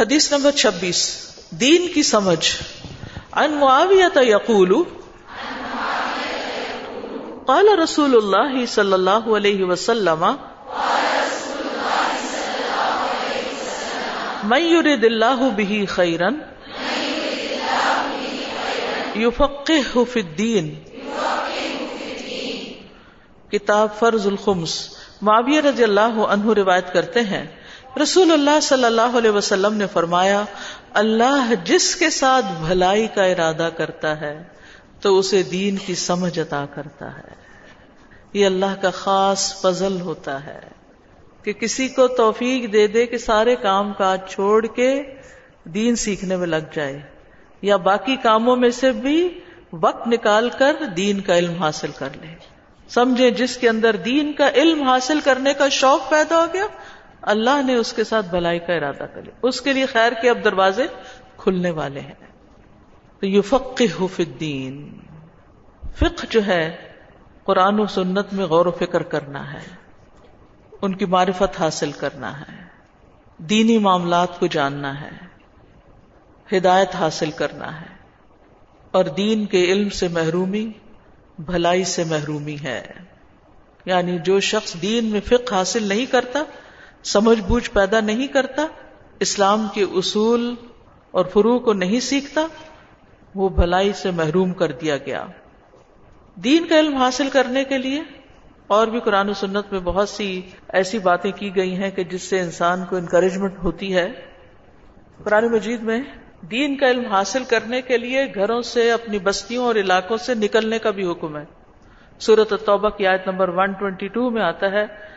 حدیث نمبر چھبیس، دین کی سمجھ۔ ان معاویت یقول، قال رسول اللہ صلی اللہ علیہ وسلم، من يرد الله به خيرا يفقهه في الدين کتاب فرض الخمس۔ معاویہ رضی اللہ عنہ روایت کرتے ہیں رسول اللہ صلی اللہ علیہ وسلم نے فرمایا، اللہ جس کے ساتھ بھلائی کا ارادہ کرتا ہے، تو اسے دین کی سمجھ عطا کرتا ہے۔ یہ اللہ کا خاص فضل ہوتا ہے کہ کسی کو توفیق دے دے کہ سارے کام کاج چھوڑ کے دین سیکھنے میں لگ جائے، یا باقی کاموں میں سے بھی وقت نکال کر دین کا علم حاصل کر لے۔ سمجھے جس کے اندر دین کا علم حاصل کرنے کا شوق پیدا ہو گیا اللہ نے اس کے ساتھ بھلائی کا ارادہ کر لیا۔ اس کے لیے خیر کے اب دروازے کھلنے والے ہیں۔ تو یو الدین۔ فقہ جو ہے، قرآن و سنت میں غور و فکر کرنا ہے۔ ان کی معرفت حاصل کرنا ہے۔ دینی معاملات کو جاننا ہے۔ ہدایت حاصل کرنا ہے۔ اور دین کے علم سے محرومی، بھلائی سے محرومی ہے۔ یعنی جو شخص دین میں فقہ حاصل نہیں کرتا سمجھ بوجھ پیدا نہیں کرتا، اسلام کے اصول اور فرو کو نہیں سیکھتا، وہ بھلائی سے محروم کر دیا گیا۔ دین کا علم حاصل کرنے کے لیے اور بھی قرآن و سنت میں بہت سی ایسی باتیں کی گئی ہیں کہ جس سے انسان کو انکریجمنٹ ہوتی ہے۔ قرآن مجید میں دین کا علم حاصل کرنے کے لیے گھروں سے، اپنی بستیوں اور علاقوں سے نکلنے کا بھی حکم ہے۔ سورت توبہ کی آیت نمبر 122 میں آتا ہے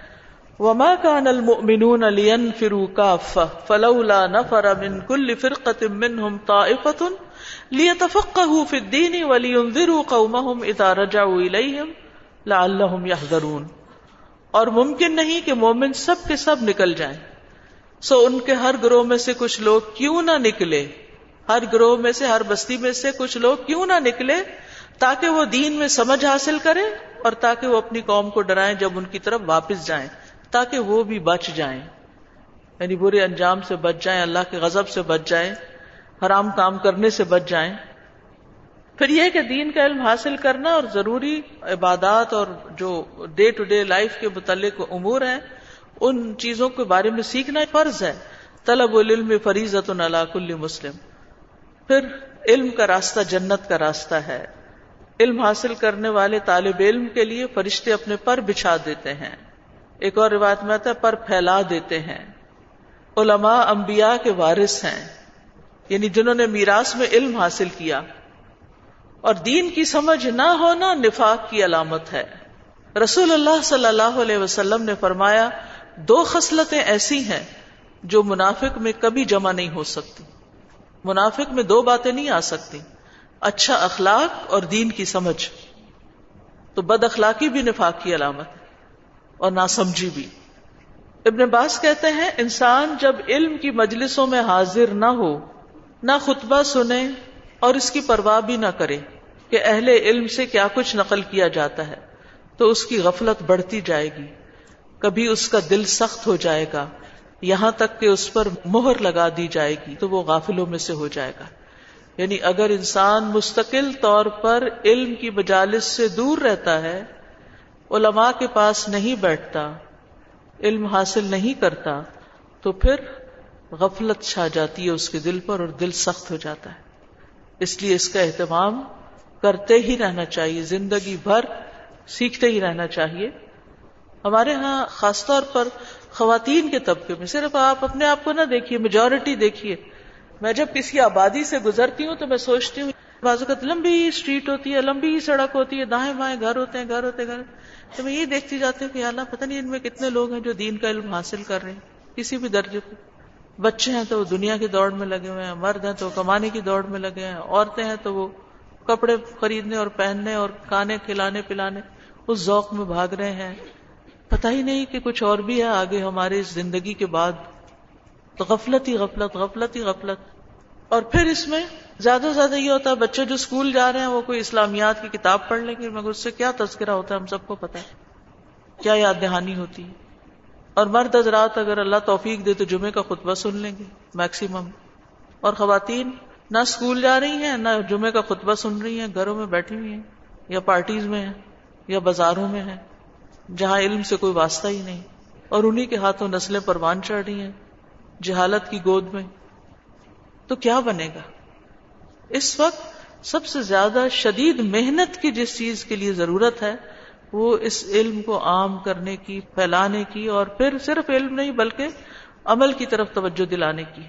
وما كان المؤمنون لينفروا كافة فلولا نفر من كل فرقة منهم طائفة ليتفقهوا في الدين ولينذروا قومهم إذا رجعوا إليهم لعلهم يحذرون۔ اور ممکن نہیں کہ مومن سب کے سب نکل جائیں۔ سو ان کے ہر گروہ میں سے کچھ لوگ کیوں نہ نکلے؟ ہر گروہ میں سے، ہر بستی میں سے کچھ لوگ کیوں نہ نکلے؟ تاکہ وہ دین میں سمجھ حاصل کریں اور تاکہ وہ اپنی قوم کو ڈرائیں جب ان کی طرف واپس جائیں۔ تاکہ وہ بھی بچ جائیں۔ یعنی برے انجام سے بچ جائیں، اللہ کے غضب سے بچ جائیں، حرام کام کرنے سے بچ جائیں۔ پھر یہ کہ دین کا علم حاصل کرنا اور ضروری عبادات اور جو ڈے ٹو ڈے لائف کے متعلق امور ہیں، ان چیزوں کے بارے میں سیکھنا فرض ہے۔ طلب العلم فریضت کل مسلم۔ پھر علم کا راستہ جنت کا راستہ ہے۔ علم حاصل کرنے والے طالب علم کے لیے فرشتے اپنے پر بچھا دیتے ہیں۔ ایک اور روایت میں آتا ہے، پر پھیلا دیتے ہیں۔ علماء، انبیاء کے وارث ہیں۔ یعنی جنہوں نے میراث میں علم حاصل کیا۔ اور دین کی سمجھ نہ ہونا نفاق کی علامت ہے۔ رسول اللہ صلی اللہ علیہ وسلم نے فرمایا، دو خصلتیں ایسی ہیں جو منافق میں کبھی جمع نہیں ہو سکتی۔ منافق میں دو باتیں نہیں آ سکتی۔ اچھا اخلاق اور دین کی سمجھ۔ تو بد اخلاقی بھی نفاق کی علامت ہے۔ اور نہ سمجھی بھی۔ ابن باس کہتے ہیں، انسان جب علم کی مجلسوں میں حاضر نہ ہو، نہ خطبہ سنے اور اس کی پرواہ بھی نہ کرے کہ اہل علم سے کیا کچھ نقل کیا جاتا ہے، تو اس کی غفلت بڑھتی جائے گی۔ کبھی اس کا دل سخت ہو جائے گا، یہاں تک کہ اس پر مہر لگا دی جائے گی، تو وہ غافلوں میں سے ہو جائے گا۔ یعنی اگر انسان مستقل طور پر علم کی مجالس سے دور رہتا ہے علماء کے پاس نہیں بیٹھتا، علم حاصل نہیں کرتا، تو پھر غفلت چھا جاتی ہے اس کے دل پر اور دل سخت ہو جاتا ہے۔ اس لیے اس کا اہتمام کرتے ہی رہنا چاہیے، زندگی بھر سیکھتے ہی رہنا چاہیے۔ ہمارے ہاں خاص طور پر خواتین کے طبقے میں صرف آپ اپنے آپ کو نہ دیکھیے میجورٹی دیکھیے۔ میں جب کسی آبادی سے گزرتی ہوں تو میں سوچتی ہوں بازو کا لمبی اسٹریٹ ہوتی ہے، لمبی سڑک ہوتی ہے، دائیں بائیں، گھر ہوتے ہیں، گھر ہوتے گھر تو میں یہ دیکھتی جاتی ہوں کہ اللہ، پتہ نہیں ان میں کتنے لوگ ہیں جو دین کا علم حاصل کر رہے ہیں، کسی بھی درجے کو بچے ہیں تو وہ دنیا کی دوڑ میں لگے ہوئے ہیں، مرد ہیں تو کمانے کی دوڑ میں لگے ہیں، عورتیں ہیں تو وہ کپڑے خریدنے اور پہننے اور کھانے، کھلانے، پلانے، اس ذوق میں بھاگ رہے ہیں۔ پتہ ہی نہیں کہ کچھ اور بھی ہے آگے ہماری اس زندگی کے بعد۔ تو غفلت ہی غفلت غفلت ہی غفلت۔ اور پھر اس میں زیادہ سے زیادہ یہ ہوتا ہے بچے جو اسکول جا رہے ہیں وہ کوئی اسلامیات کی کتاب پڑھ لیں گے، مگر اس سے کیا تذکرہ ہوتا ہے ہم سب کو پتا ہے؟ کیا یاد دہانی ہوتی ہے؟ اور مرد حضرات اگر اللہ توفیق دے تو جمعے کا خطبہ سن لیں گے میکسیمم اور خواتین نہ اسکول جا رہی ہیں، نہ جمعے کا خطبہ سن رہی ہیں، گھروں میں بیٹھی ہوئی ہیں، یا پارٹیز میں ہیں، یا بازاروں میں ہیں، جہاں علم سے کوئی واسطہ ہی نہیں۔ اور انہی کے ہاتھوں نسلیں پروان چڑھ رہی ہیں، جہالت کی گود میں۔ تو کیا بنے گا؟ اس وقت سب سے زیادہ شدید محنت کی جس چیز کے لیے ضرورت ہے، وہ اس علم کو عام کرنے کی، پھیلانے کی اور پھر صرف علم نہیں بلکہ عمل کی طرف توجہ دلانے کی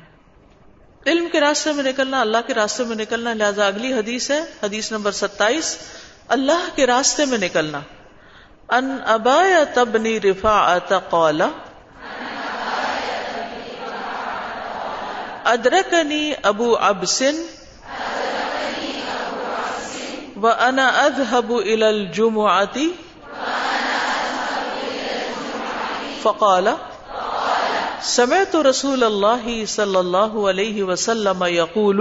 علم کے راستے میں نکلنا، اللہ کے راستے میں نکلنا، لہذا اگلی حدیث ہے، حدیث نمبر ستائیس، اللہ کے راستے میں نکلنا۔ ان ابا تبنی رفا قولا ادرکنی ابو ابسن و انا اذهب الى الجمعه فقال، سمعت رسول اللہ صلی اللہ علیہ وسلم یقول،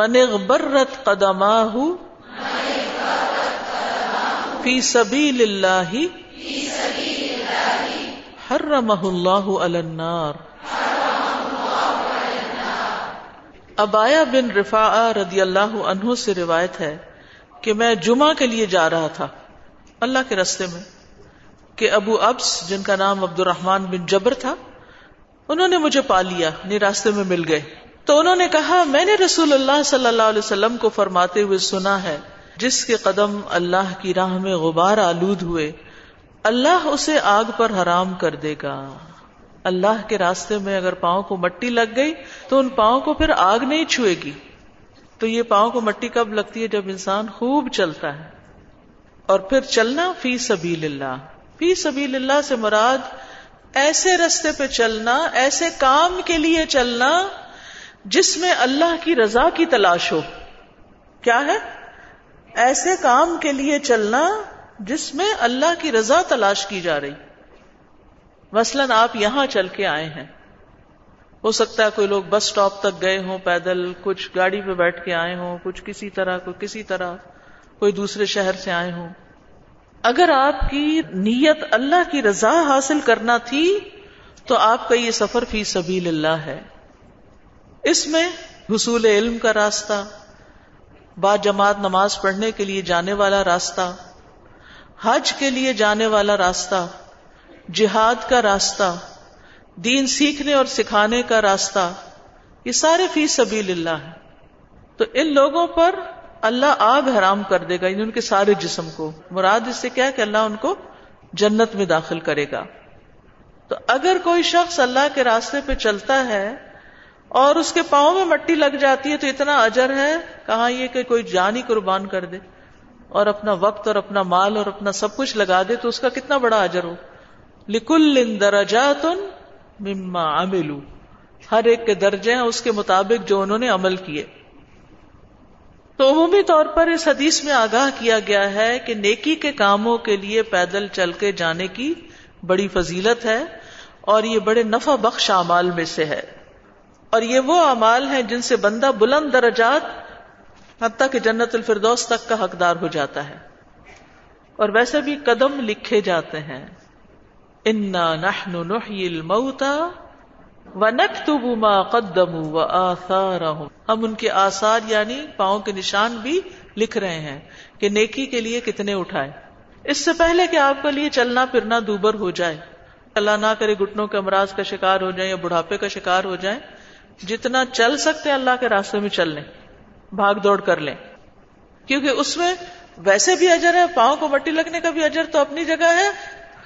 من اغبرت قدماہ فی سبیل اللہ حرمہ اللہ علی النار. ابایا بن رفاع رضی اللہ عنہ سے روایت ہے کہ میں جمعہ کے لیے جا رہا تھا، اللہ کے رستے میں، کہ ابو ابس جن کا نام عبد الرحمان بن جبر تھا، انہوں نے مجھے پا لیا نہیں راستے میں مل گئے۔ تو انہوں نے کہا، میں نے رسول اللہ صلی اللہ علیہ وسلم کو فرماتے ہوئے سنا ہے، جس کے قدم اللہ کی راہ میں غبار آلود ہوئے اللہ اسے آگ پر حرام کر دے گا۔ اللہ کے راستے میں اگر پاؤں کو مٹی لگ گئی تو ان پاؤں کو پھر آگ نہیں چھوئے گی۔ تو یہ پاؤں کو مٹی کب لگتی ہے؟ جب انسان خوب چلتا ہے۔ اور پھر چلنا فی سبیل اللہ۔ فی سبیل اللہ سے مراد ایسے رستے پہ چلنا، ایسے کام کے لیے چلنا جس میں اللہ کی رضا کی تلاش ہو۔ کیا ہے؟ ایسے کام کے لیے چلنا جس میں اللہ کی رضا تلاش کی جا رہی۔ مثلاً آپ یہاں چل کے آئے ہیں۔ ہو سکتا ہے کوئی لوگ بس سٹاپ تک گئے ہوں، پیدل، کچھ گاڑی پہ بیٹھ کے آئے ہوں، کچھ کسی طرح، کوئی کسی طرح، کوئی دوسرے شہر سے آئے ہوں۔ اگر آپ کی نیت اللہ کی رضا حاصل کرنا تھی، تو آپ کا یہ سفر فی سبیل اللہ ہے۔ اس میں حصول علم کا راستہ، با جماعت نماز پڑھنے کے لیے جانے والا راستہ حج کے لیے جانے والا راستہ، جہاد کا راستہ، دین سیکھنے اور سکھانے کا راستہ، یہ سارے فی سبیل اللہ ہے تو ان لوگوں پر اللہ آگ حرام کر دے گا یعنی ان کے سارے جسم کو۔ مراد اس سے کیا کہ اللہ ان کو جنت میں داخل کرے گا۔ تو اگر کوئی شخص اللہ کے راستے پہ چلتا ہے اور اس کے پاؤں میں مٹی لگ جاتی ہے تو اتنا اجر ہے، کہاں یہ کہ کوئی جان ہی قربان کر دے۔ اور اپنا وقت اور اپنا مال اور اپنا سب کچھ لگا دے تو اس کا کتنا بڑا اجر ہو؟ لکل درجات مما عملو ہر ایک کے درجے ہیں اس کے مطابق جو انہوں نے عمل کیے۔ تو عمومی طور پر اس حدیث میں آگاہ کیا گیا ہے کہ نیکی کے کاموں کے لیے پیدل چل کے جانے کی بڑی فضیلت ہے اور یہ بڑے نفع بخش اعمال میں سے ہے۔ اور یہ وہ اعمال ہیں جن سے بندہ بلند درجات حتیٰ کہ جنت الفردوس تک کا حقدار ہو جاتا ہے۔ اور ویسے بھی قدم لکھے جاتے ہیں۔ انا نحن نحيي الموتى ونكتب ما قدموا واثارهم ہم ان کے آثار یعنی پاؤں کے نشان بھی لکھ رہے ہیں کہ نیکی کے لیے کتنے اٹھائے۔ اس سے پہلے کہ آپ کے لیے چلنا پھرنا دوبر ہو جائے۔ اللہ نہ کرے گٹنوں کے امراض کا شکار ہو جائیں یا بڑھاپے کا شکار ہو جائیں۔ جتنا چل سکتے اللہ کے راستے میں چل لیں بھاگ دوڑ کر لیں۔ کیونکہ اس میں ویسے بھی اجر ہے، پاؤں کو مٹی لگنے کا بھی اجر تو اپنی جگہ ہے۔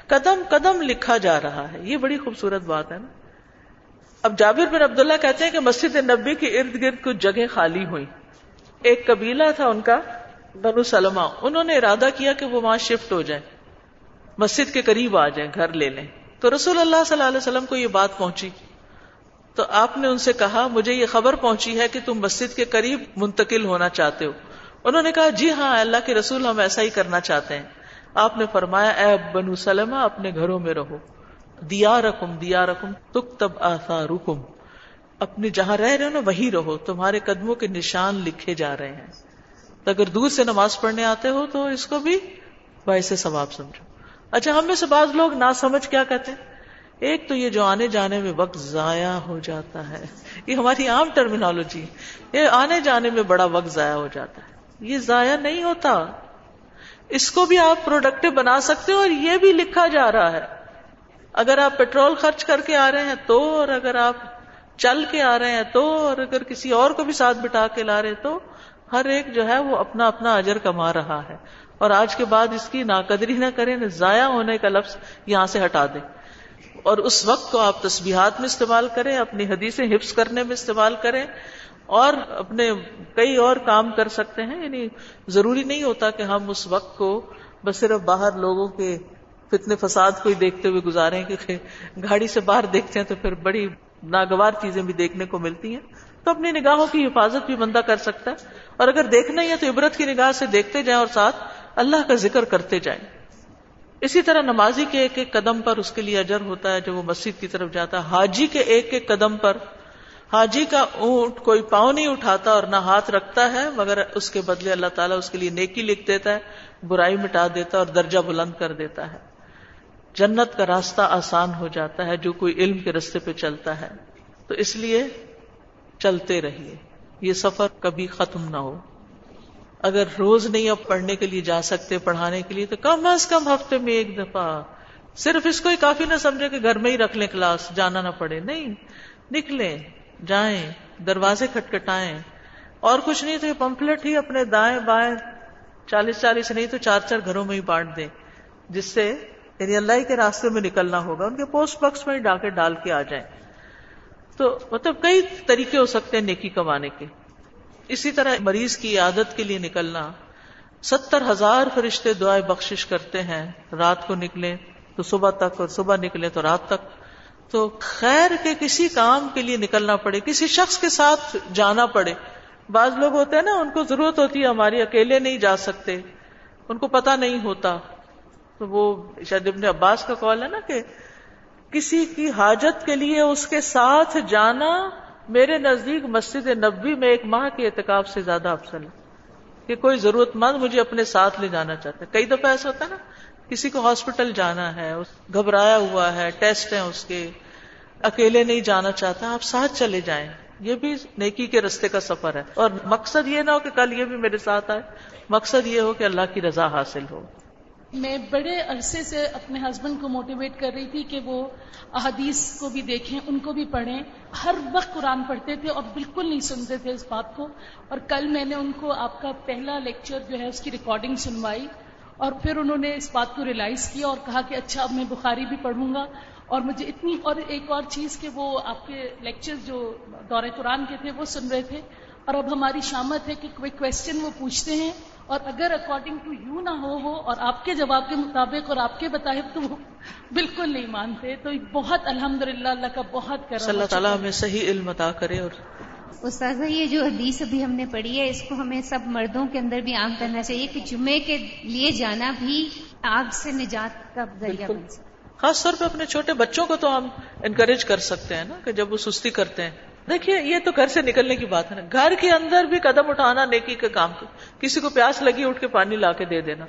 قدم قدم لکھا جا رہا ہے۔ یہ بڑی خوبصورت بات ہے نا۔ اب جابر بن عبداللہ کہتے ہیں کہ مسجد نبی کے ارد گرد کچھ جگہ خالی ہوئی ایک قبیلہ تھا ان کا، بنو سلمہ۔ انہوں نے ارادہ کیا کہ وہ وہاں شفٹ ہو جائے مسجد کے قریب آ جائیں، گھر لے لیں۔ تو رسول اللہ صلی اللہ علیہ وسلم کو یہ بات پہنچی۔ تو آپ نے ان سے کہا، مجھے یہ خبر پہنچی ہے کہ تم مسجد کے قریب منتقل ہونا چاہتے ہو. انہوں نے کہا جی ہاں اللہ کے رسول ہم ایسا ہی کرنا چاہتے ہیں. آپ نے فرمایا، اے بنو سلمہ، اپنے گھروں میں رہو۔ دیا رکم دیا رکم تک تب آسا رکم اپنے جہاں رہ رہے ہو نا وہی رہو۔ تمہارے قدموں کے نشان لکھے جا رہے ہیں۔ تو اگر دور سے نماز پڑھنے آتے ہو تو اس کو بھی باعث ثواب سمجھو۔ اچھا ہم میں سے بعض لوگ نہ سمجھ کیا کہتے ہیں؟ ایک تو یہ جو آنے جانے میں وقت ضائع ہو جاتا ہے، یہ ہماری عام ٹرمینالوجی یہ آنے جانے میں بڑا وقت ضائع ہو جاتا ہے۔ یہ ضائع نہیں ہوتا۔ اس کو بھی آپ پروڈکٹیو بنا سکتے ہو اور یہ بھی لکھا جا رہا ہے۔ اگر آپ پیٹرول خرچ کر کے آ رہے ہیں تو، اور اگر آپ چل کے آ رہے ہیں تو، اور اگر کسی اور کو بھی ساتھ بٹا کے لا رہے تو، ہر ایک جو ہے وہ اپنا اپنا اجر کما رہا ہے۔ اور آج کے بعد اس کی ناقدری نہ کریں، ضائع ہونے کا لفظ یہاں سے ہٹا دیں۔ اور اس وقت کو آپ تسبیحات میں استعمال کریں، اپنی حدیثیں حفظ کرنے میں استعمال کریں اور اپنے کئی اور کام کر سکتے ہیں۔ یعنی ضروری نہیں ہوتا کہ ہم اس وقت کو بس صرف باہر لوگوں کے فتنے فساد کو ہی دیکھتے ہوئے گزارے کیونکہ گاڑی سے باہر دیکھتے ہیں تو پھر بڑی ناگوار چیزیں بھی دیکھنے کو ملتی ہیں۔ تو اپنی نگاہوں کی حفاظت بھی بندہ کر سکتا ہے۔ اور اگر دیکھنا ہی ہے تو عبرت کی نگاہ سے دیکھتے جائیں اور ساتھ اللہ کا ذکر کرتے جائیں۔ اسی طرح نمازی کے ایک ایک قدم پر اس کے لیے اجر ہوتا ہے جب وہ مسجد کی طرف جاتا ہے۔ حاجی کے ایک ایک قدم پر حاجی کا اونٹ کوئی پاؤں نہیں اٹھاتا اور نہ ہاتھ رکھتا ہے، مگر اس کے بدلے اللہ تعالیٰ اس کے لیے نیکی لکھ دیتا ہے، برائی مٹا دیتا ہے اور درجہ بلند کر دیتا ہے۔ جنت کا راستہ آسان ہو جاتا ہے، جو کوئی علم کے رستے پہ چلتا ہے۔ تو اس لیے چلتے رہیے، یہ سفر کبھی ختم نہ ہو۔ اگر روز نہیں اب پڑھنے کے لیے جا سکتے پڑھانے کے لیے، تو کم از کم ہفتے میں ایک دفعہ۔ صرف اس کو ہی کافی نہ سمجھے کہ گھر میں ہی رکھ لیں کلاس، جانا نہ پڑے۔ نہیں، نکلیں، جائیں، دروازے کھٹکھٹائیں۔ اور کچھ نہیں تو یہ پمفلٹ ہی اپنے دائیں بائیں چالیس چالیس نہیں تو چار چار گھروں میں ہی بانٹ دیں، جس سے یعنی اللہ کے راستے میں نکلنا ہوگا۔ ان کے پوسٹ باکس میں ہی ڈاکے ڈال کے آ جائیں۔ تو مطلب کئی طریقے ہو سکتے ہیں نیکی کمانے کے۔ اسی طرح مریض کی عادت کے لیے نکلنا۔ ستر ہزار فرشتے دعائیں بخشش کرتے ہیں۔ رات کو نکلے تو صبح تک اور صبح نکلے تو رات تک۔ تو خیر کے کسی کام کے لیے نکلنا پڑے، کسی شخص کے ساتھ جانا پڑے۔ بعض لوگ ہوتے ہیں نا، ان کو ضرورت ہوتی ہے، ہماری اکیلے نہیں جا سکتے۔ ان کو پتا نہیں ہوتا۔ تو وہ شاید ابن عباس کا کال ہے نا کہ کسی کی حاجت کے لیے اس کے ساتھ جانا میرے نزدیک مسجد نبی میں ایک ماہ کے اعتکاب سے زیادہ افسل ہے کہ کوئی ضرورت مند مجھے اپنے ساتھ لے جانا چاہتا ہے۔ کئی دفعہ ایسا ہوتا ہے نا، کسی کو ہاسپٹل جانا ہے گھبرایا ہوا ہے، ٹیسٹ ہیں اس کے، اکیلے نہیں جانا چاہتا، آپ ساتھ چلے جائیں۔ یہ بھی نیکی کے رستے کا سفر ہے۔ اور مقصد یہ نہ ہو کہ کل یہ بھی میرے ساتھ آئے، مقصد یہ ہو کہ اللہ کی رضا حاصل ہو۔ میں بڑے عرصے سے اپنے ہسبینڈ کو موٹیویٹ کر رہی تھی کہ وہ احادیث کو بھی دیکھیں، ان کو بھی پڑھیں۔ ہر وقت قرآن پڑھتے تھے اور بالکل نہیں سنتے تھے اس بات کو۔ اور کل میں نے ان کو آپ کا پہلا لیکچر جو ہے اس کی ریکارڈنگ سنوائی اور پھر انہوں نے اس بات کو ریلائز کیا اور کہا کہ اچھا اب میں بخاری بھی پڑھوں گا۔ اور مجھے اتنی اور ایک اور چیز کہ وہ آپ کے لیکچر جو دور قرآن کے تھے وہ سن رہے تھے۔ اور اب ہماری شامت ہے کہ کوئی کوشچن وہ پوچھتے ہیں۔ اور اگر اکارڈنگ ٹو یو نہ ہو ہو اور آپ کے جواب کے مطابق اور آپ کے بتائے تو وہ بالکل نہیں مانتے تو بہت الحمد للہ اللہ کا بہت کرم اللہ تعالیٰ ہمیں صحیح علم عطا کرے اور استاذہ یہ جو حدیث ابھی ہم نے پڑھی ہے اس کو ہمیں سب مردوں کے اندر بھی عام کرنا چاہیے کہ جمعے کے لیے جانا بھی آگ سے نجات کا ذریعہ بن سکتا خاص طور پہ اپنے چھوٹے بچوں کو تو ہم انکریج کر سکتے ہیں نا کہ جب وہ سستی کرتے ہیں۔ دیکھیے یہ تو گھر سے نکلنے کی بات ہے نا۔ گھر کے اندر بھی قدم اٹھانا نیکی کا کام۔ کسی کو پیاس لگی اٹھ کے پانی لا کے دے دینا۔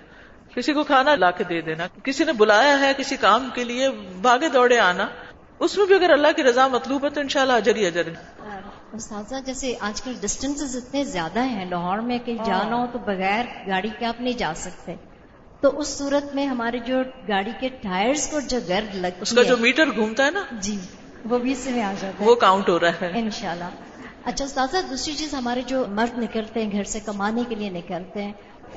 کسی کو کھانا لا کے دے دینا۔ کسی نے بلایا ہے کسی کام کے لیے بھاگے دوڑے آنا۔ اس میں بھی اگر اللہ کی رضا مطلوب ہے تو ان شاء اللہ اجر ہی اجر استاذہ جیسے آج کل ڈسٹینس اتنے زیادہ ہیں لاہور میں کہیں جانا ہو تو بغیر گاڑی کے آپ نہیں جا سکتے۔ تو اس صورت میں ہمارے جو گاڑی کے ٹائرز کو جو گرد لگتی اس کا جو میٹر گھومتا ہے نا؟ جی۔ وہ بھی اس میں آ جاتا ہے۔ وہ کاؤنٹ ہو رہا ہے۔ انشاءاللہ۔ اچھا استاذہ دوسری چیز ہمارے جو مرد نکلتے ہیں گھر سے کمانے کے لیے نکلتے ہیں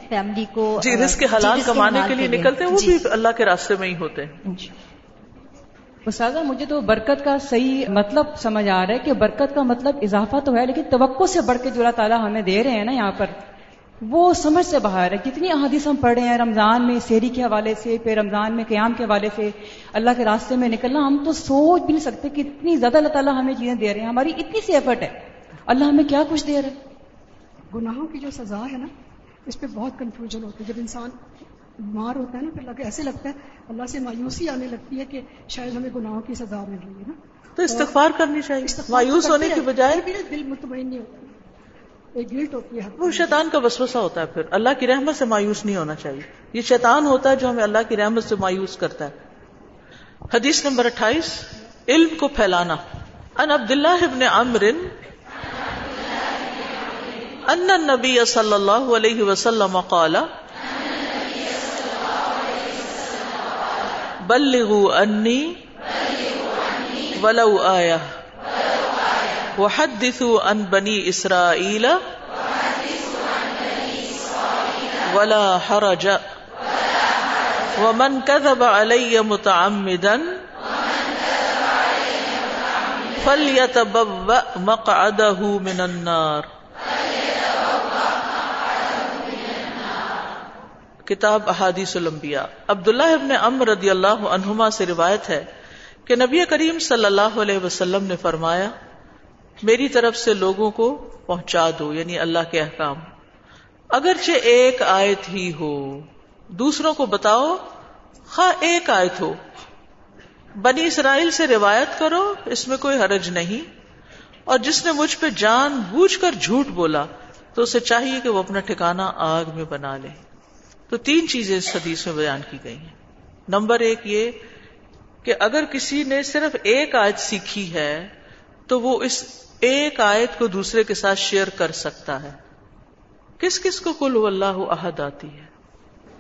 فیملی کو جی رزق کے حلال جی، کمانے کے لیے نکلتے ہیں وہ جی۔ بھی اللہ کے راستے میں ہی ہوتے ہیں۔ استاذہ مجھے تو برکت کا صحیح مطلب سمجھ آ رہا ہے کہ برکت کا مطلب اضافہ تو ہے لیکن توقع سے بڑھ کے جو اللہ تعالیٰ ہمیں دے رہے ہیں نا یہاں پر۔ وہ سمجھ سے باہر ہے۔ کتنی احادیث ہم پڑھ رہے ہیں رمضان میں سیری کے حوالے سے پھر رمضان میں قیام کے حوالے سے اللہ کے راستے میں نکلنا ہم تو سوچ بھی نہیں سکتے کہ اتنی زیادہ اللہ تعالیٰ ہمیں چیزیں دے رہے ہیں۔ ہماری اتنی سی ایفرٹ ہے۔ اللہ ہمیں کیا کچھ دے رہے ہیں گناہوں کی جو سزا ہے نا اس پہ بہت کنفیوژن ہوتی ہے۔ جب انسان بیمار ہوتا ہے نا پھر لگے ایسے لگتا ہے اللہ سے مایوسی آنے لگتی ہے کہ شاید ہمیں گناہوں کی سزا مل رہی ہے نا۔ تو استغفار کرنی چاہیے۔ مایوس ہونے کی بجائے دل مطمئن نہیں ہوتا۔ ایک گلٹ ہوتی ہے وہ شیطان کا وسوسہ ہوتا ہے پھر۔ اللہ کی رحمت سے مایوس نہیں ہونا چاہیے۔ یہ شیطان ہوتا ہے جو ہمیں اللہ کی رحمت سے مایوس کرتا ہے۔ حدیث نمبر اٹھائیس، علم کو پھیلانا۔ ان عبد اللہ ابن عمر ان النبی صلی اللہ علیہ وسلم قال، بلغوا انی ولو آیا وحدثوا عن بنی اسرائیل ولا حرج. ومن كذب علي متعمدا. فليتبوأ مقعده من النار. کتاب احادیث الانبیاء. عبداللہ ابن عمر رضی اللہ عنہما سے روایت ہے کہ نبی کریم صلی اللہ علیہ وسلم نے فرمایا میری طرف سے لوگوں کو پہنچا دو یعنی اللہ کے احکام۔ اگرچہ ایک آیت ہی ہو، دوسروں کو بتاؤ، خواہ ایک آیت ہو۔ بنی اسرائیل سے روایت کرو، اس میں کوئی حرج نہیں۔ اور جس نے مجھ پہ جان بوجھ کر جھوٹ بولا، تو اسے چاہیے کہ وہ اپنا ٹھکانہ آگ میں بنا لے۔ تو تین چیزیں اس حدیث میں بیان کی گئی ہیں۔ نمبر ایک یہ کہ اگر کسی نے صرف ایک آیت سیکھی ہے، تو وہ اس ایک آیت کو دوسرے کے ساتھ شیئر کر سکتا ہے۔ کس کس کو کل اللہ عہد آتی ہے؟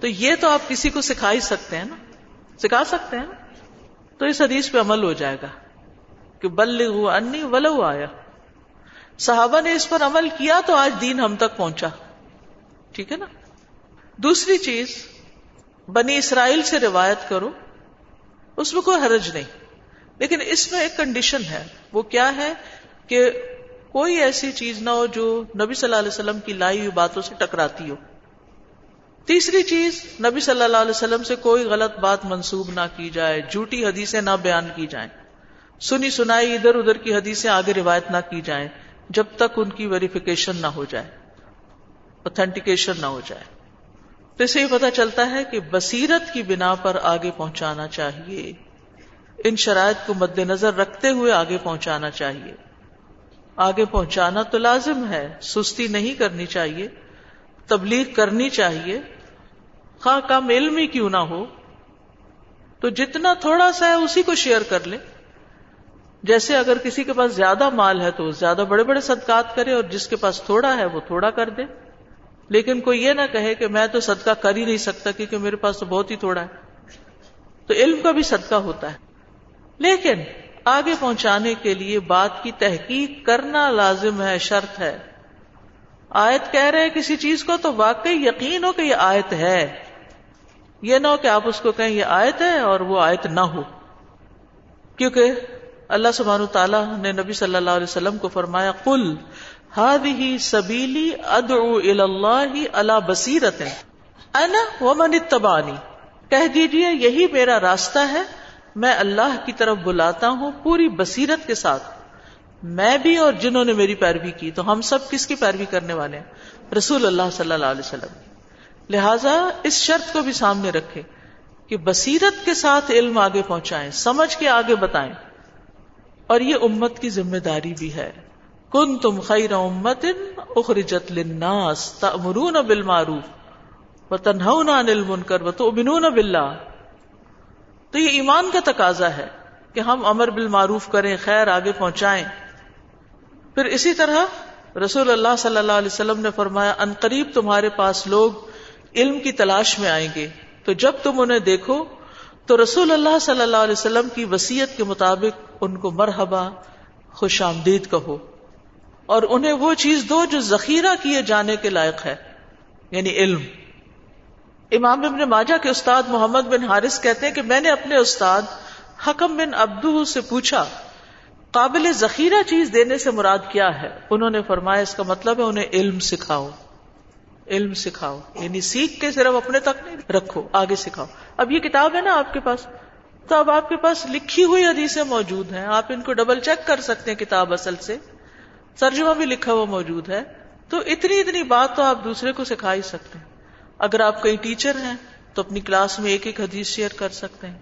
تو یہ تو آپ کسی کو سکھا ہی سکتے ہیں نا۔ سکھا سکتے ہیں نا۔ تو اس حدیث پہ عمل ہو جائے گا کہ بل انی ولو آیا۔ صحابہ نے اس پر عمل کیا تو آج دین ہم تک پہنچا۔ ٹھیک ہے نا؟ دوسری چیز، بنی اسرائیل سے روایت کرو، اس میں کوئی حرج نہیں۔ لیکن اس میں ایک کنڈیشن ہے۔ وہ کیا ہے؟ کہ کوئی ایسی چیز نہ ہو جو نبی صلی اللہ علیہ وسلم کی لائی ہوئی باتوں سے ٹکراتی ہو۔ تیسری چیز، نبی صلی اللہ علیہ وسلم سے کوئی غلط بات منسوب نہ کی جائے، جھوٹی حدیثیں نہ بیان کی جائیں۔ سنی سنائی ادھر ادھر کی حدیثیں آگے روایت نہ کی جائیں جب تک ان کی ویریفیکیشن نہ ہو جائے اوتھینٹیکیشن نہ ہو جائے۔ تو اسے یہ پتا چلتا ہے کہ بصیرت کی بنا پر آگے پہنچانا چاہیے۔ ان شرائط کو مد نظر رکھتے ہوئے آگے پہنچانا چاہیے۔ آگے پہنچانا تو لازم ہے، سستی نہیں کرنی چاہیے، تبلیغ کرنی چاہیے۔ خواہ کم علم ہی کیوں نہ ہو، تو جتنا تھوڑا سا ہے اسی کو شیئر کر لے جیسے اگر کسی کے پاس زیادہ مال ہے تو زیادہ بڑے بڑے صدقات کرے اور جس کے پاس تھوڑا ہے وہ تھوڑا کر دے۔ لیکن کوئی یہ نہ کہے کہ میں تو صدقہ کر ہی نہیں سکتا کیونکہ میرے پاس تو بہت ہی تھوڑا ہے۔ تو علم کا بھی صدقہ ہوتا ہے۔ لیکن آگے پہنچانے کے لیے بات کی تحقیق کرنا لازم ہے، شرط ہے۔ آیت کہہ رہے کسی چیز کو تو واقعی یقین ہو کہ یہ آیت ہے۔ یہ نہ ہو کہ آپ اس کو کہیں یہ آیت ہے اور وہ آیت نہ ہو۔ کیونکہ اللہ سبحانہ تعالیٰ نے نبی صلی اللہ علیہ وسلم کو فرمایا کل ہی سبیلی ادعو اللہ اللہ بصیرت انا ومن اتبانی کہہ دیجیے، یہی میرا راستہ ہے۔ میں اللہ کی طرف بلاتا ہوں پوری بصیرت کے ساتھ۔ میں بھی اور جنہوں نے میری پیروی کی، تو ہم سب کس کی پیروی کرنے والے ہیں؟ رسول اللہ صلی اللہ علیہ وسلم۔ لہذا اس شرط کو بھی سامنے رکھے کہ بصیرت کے ساتھ علم آگے پہنچائیں، سمجھ کے آگے بتائیں۔ اور یہ امت کی ذمہ داری بھی ہے۔ کن تم خیر امت اخرجت للناس تأمرون بالمعروف و عن المنکر و باللہ۔ تو یہ ایمان کا تقاضا ہے کہ ہم امر بالمعروف کریں، خیر آگے پہنچائیں۔ پھر اسی طرح رسول اللہ صلی اللہ علیہ وسلم نے فرمایا، ان قریب تمہارے پاس لوگ علم کی تلاش میں آئیں گے۔ تو جب تم انہیں دیکھو، تو رسول اللہ صلی اللہ علیہ وسلم کی وسیعت کے مطابق ان کو مرحبا، خوش آمدید کہو۔ اور انہیں وہ چیز دو جو ذخیرہ کیے جانے کے لائق ہے یعنی علم۔ امام ابن ماجہ کے استاد محمد بن حارث کہتے ہیں کہ میں نے اپنے استاد حکم بن ابدو سے پوچھا، قابل ذخیرہ چیز دینے سے مراد کیا ہے؟ انہوں نے فرمایا، اس کا مطلب ہے انہیں علم سکھاؤ۔ علم سکھاؤ۔ یعنی سیکھ کے صرف اپنے تک نہیں، رکھو، آگے سکھاؤ۔ اب یہ کتاب ہے نا آپ کے پاس؟ تو اب آپ کے پاس لکھی ہوئی حدیثیں موجود ہیں۔ آپ ان کو ڈبل چیک کر سکتے ہیں کتاب اصل سے۔ ترجمہ بھی لکھا ہوا موجود ہے۔ تو اتنی اتنی بات تو آپ دوسرے کو سکھا ہی سکتے ہیں۔ اگر آپ کہیں ٹیچر ہیں تو اپنی کلاس میں ایک ایک حدیث شیئر کر سکتے ہیں۔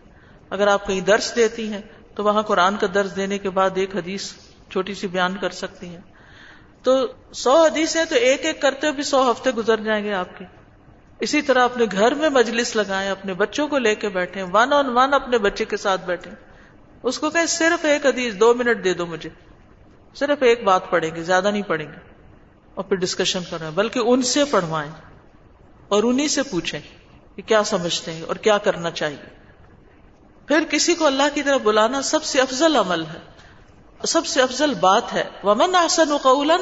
اگر آپ کہیں درس دیتی ہیں تو وہاں قرآن کا درس دینے کے بعد ایک حدیث چھوٹی سی بیان کر سکتی ہیں۔ تو سو حدیث ہیں تو ایک ایک کرتے ہوئے بھی سو ہفتے گزر جائیں گے آپ کے۔ اسی طرح اپنے گھر میں مجلس لگائیں، اپنے بچوں کو لے کے بیٹھے ون آن ون اپنے بچے کے ساتھ بیٹھے اس کو کہ صرف ایک حدیث، دو منٹ دے دو مجھے۔ صرف ایک بات پڑھیں گے، زیادہ نہیں پڑھیں گے۔ اور پھر ڈسکشن کریں بلکہ ان سے پڑھوائیں۔ اور انہیں سے پوچھیں کہ کیا سمجھتے ہیں اور کیا کرنا چاہیے۔ پھر کسی کو اللہ کی طرف بلانا سب سے افضل عمل ہے۔ سب سے افضل بات ہے۔ ومن احسن قولا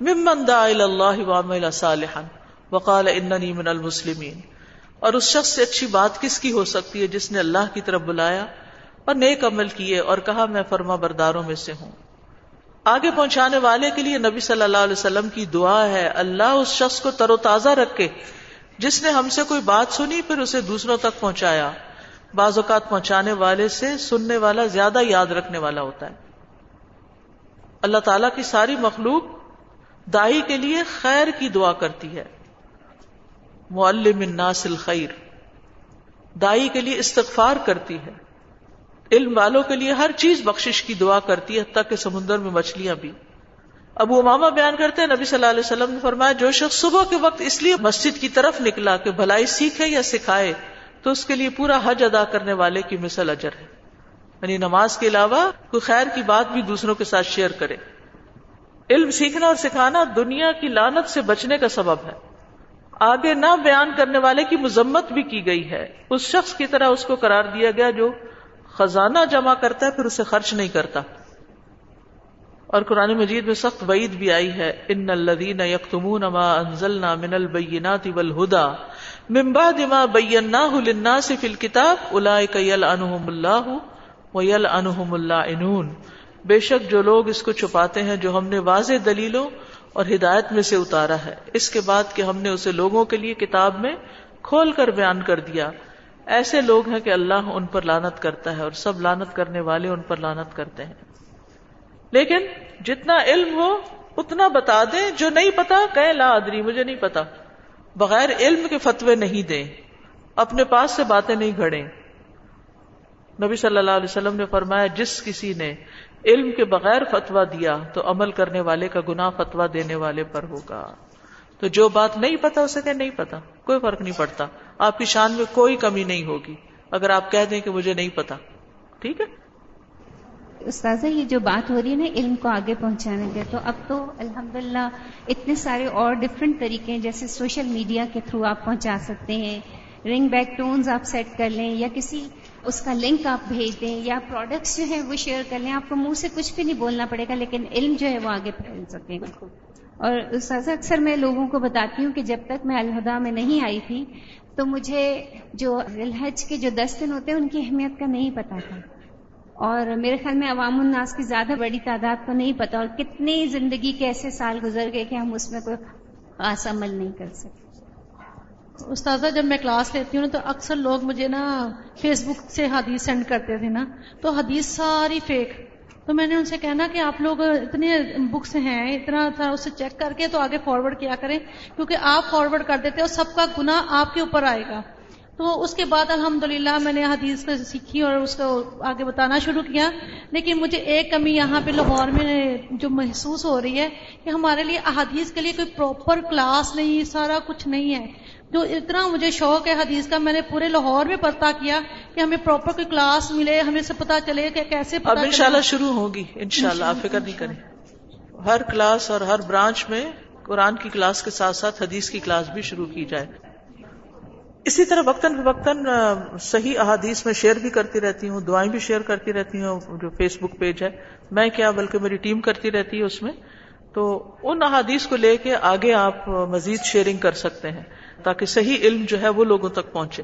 ممن دعا الى الله وعمل صالحا وقال انني من المسلمين۔ اور اس شخص سے اچھی بات کس کی ہو سکتی ہے جس نے اللہ کی طرف بلایا اور نیک عمل کیے اور کہا میں فرما برداروں میں سے ہوں۔ آگے پہنچانے والے کے لیے نبی صلی اللہ علیہ وسلم کی دعا ہے، اللہ اس شخص کو تر و تازہ رکھے۔ جس نے ہم سے کوئی بات سنی پھر اسے دوسروں تک پہنچایا۔ بعض اوقات پہنچانے والے سے سننے والا زیادہ یاد رکھنے والا ہوتا ہے۔ اللہ تعالی کی ساری مخلوق دائی کے لیے خیر کی دعا کرتی ہے۔ معلم الناس الخیر۔ دائی کے لیے استغفار کرتی ہے۔ علم والوں کے لیے ہر چیز بخشش کی دعا کرتی ہے تک کہ سمندر میں مچھلیاں بھی۔ ابو اماما بیان کرتے ہیں، نبی صلی اللہ علیہ وسلم نے فرمایا، جو شخص صبح کے وقت اس لیے مسجد کی طرف نکلا کہ بھلائی سیکھے یا سکھائے، تو اس کے لیے پورا حج ادا کرنے والے کی مثل اجر ہے۔ یعنی نماز کے علاوہ کوئی خیر کی بات بھی دوسروں کے ساتھ شیئر کرے۔ علم سیکھنا اور سکھانا دنیا کی لانت سے بچنے کا سبب ہے۔ آگے نہ بیان کرنے والے کی مذمت بھی کی گئی ہے۔ اس شخص کی طرح اس کو قرار دیا گیا جو خزانہ جمع کرتا ہے، پھر اسے خرچ نہیں کرتا۔ اور قرآن مجید میں سخت وعید بھی آئی ہے ان الذین یکتمون ما انزلنا من البینات والہدا من بعد ما بیناہ للناس فی الكتاب اولئک یلعنہم اللہ ویلعنہم اللعنون بے شک جو لوگ اس کو چھپاتے ہیں، جو ہم نے واضح دلیلوں اور ہدایت میں سے اتارا ہے، اس کے بعد کہ ہم نے اسے لوگوں کے لیے کتاب میں کھول کر بیان کر دیا۔ ایسے لوگ ہیں کہ اللہ ان پر لانت کرتا ہے اور سب لانت کرنے والے ان پر لانت کرتے ہیں۔ لیکن جتنا علم ہو اتنا بتا دیں جو نہیں پتا کہ لا ادری، مجھے نہیں پتا۔ بغیر علم کے فتوے نہیں دیں۔ اپنے پاس سے باتیں نہیں گھڑیں۔ نبی صلی اللہ علیہ وسلم نے فرمایا، جس کسی نے علم کے بغیر فتوا دیا تو عمل کرنے والے کا گنا فتوا دینے والے پر ہوگا۔ تو جو بات نہیں پتا، اسے کہ نہیں پتا، کوئی فرق نہیں پڑتا۔ آپ کی شان میں کوئی کمی نہیں ہوگی۔ اگر آپ کہہ دیں کہ مجھے نہیں پتا، ٹھیک ہے؟ استاذہ، یہ جو بات ہو رہی ہے نا، علم کو آگے پہنچانے کے، تو اب تو الحمدللہ اتنے سارے اور ڈفرینٹ طریقے ہیں، جیسے سوشل میڈیا کے تھرو آپ پہنچا سکتے ہیں رنگ بیک ٹونز آپ سیٹ کر لیں، یا کسی اس کا لنک آپ بھیج دیں، یا پروڈکٹس جو ہیں وہ شیئر کر لیں، آپ کو منہ سے کچھ بھی نہیں بولنا پڑے گا، لیکن علم جو ہے وہ آگے پھیل سکے۔ گا اور استاذہ، اکثر میں لوگوں کو بتاتی ہوں کہ جب تک میں الہدا میں نہیں آئی تھی، تو مجھے جو الحج کے جو دس دن ہوتے ہیں، ان کی اہمیت کا نہیں پتا تھا۔ اور میرے خیال میں عوام الناس کی زیادہ بڑی تعداد کو نہیں پتا اور کتنی زندگی کے ایسے سال گزر گئے کہ ہم اس میں کوئی خاص عمل نہیں کر سکتے۔ استاذہ، جب میں کلاس لیتی ہوں تو اکثر لوگ مجھے نا فیس بک سے حدیث سینڈ کرتے تھے نا، تو حدیث ساری فیک تو میں نے ان سے کہنا کہ آپ لوگ اتنے بکس ہیں، اتنا تھا، اسے چیک کر کے تو آگے فارورڈ کیا کریں، کیونکہ آپ فارورڈ کر دیتے اور سب کا گنا آپ کے اوپر آئے گا۔ تو اس کے بعد الحمدللہ میں نے حدیث کو سیکھی اور اس کو آگے بتانا شروع کیا۔ لیکن مجھے ایک کمی یہاں پہ لاہور میں جو محسوس ہو رہی ہے کہ ہمارے لیے احادیث کے لیے کوئی پراپر کلاس نہیں سارا کچھ نہیں ہے۔ جو اتنا مجھے شوق ہے حدیث کا میں نے پورے لاہور میں پتا کیا کہ ہمیں پراپر کوئی کلاس ملے ہمیں سے پتا چلے کہ کیسے اب انشاءاللہ شروع ہوگی انشاءاللہ آپ فکر نہیں کریں۔ ہر کلاس اور ہر برانچ میں قرآن کی کلاس کے ساتھ ساتھ حدیث کی کلاس بھی شروع کی جائے۔ اسی طرح وقتاً فوقتاً صحیح احادیث میں شیئر بھی کرتی رہتی ہوں، دعائیں بھی شیئر کرتی رہتی ہوں، جو فیس بک پیج ہے۔ میں کیا بلکہ میری ٹیم کرتی رہتی ہے اس میں۔ تو ان احادیث کو لے کے آگے آپ مزید شیئرنگ کر سکتے ہیں تاکہ صحیح علم جو ہے وہ لوگوں تک پہنچے۔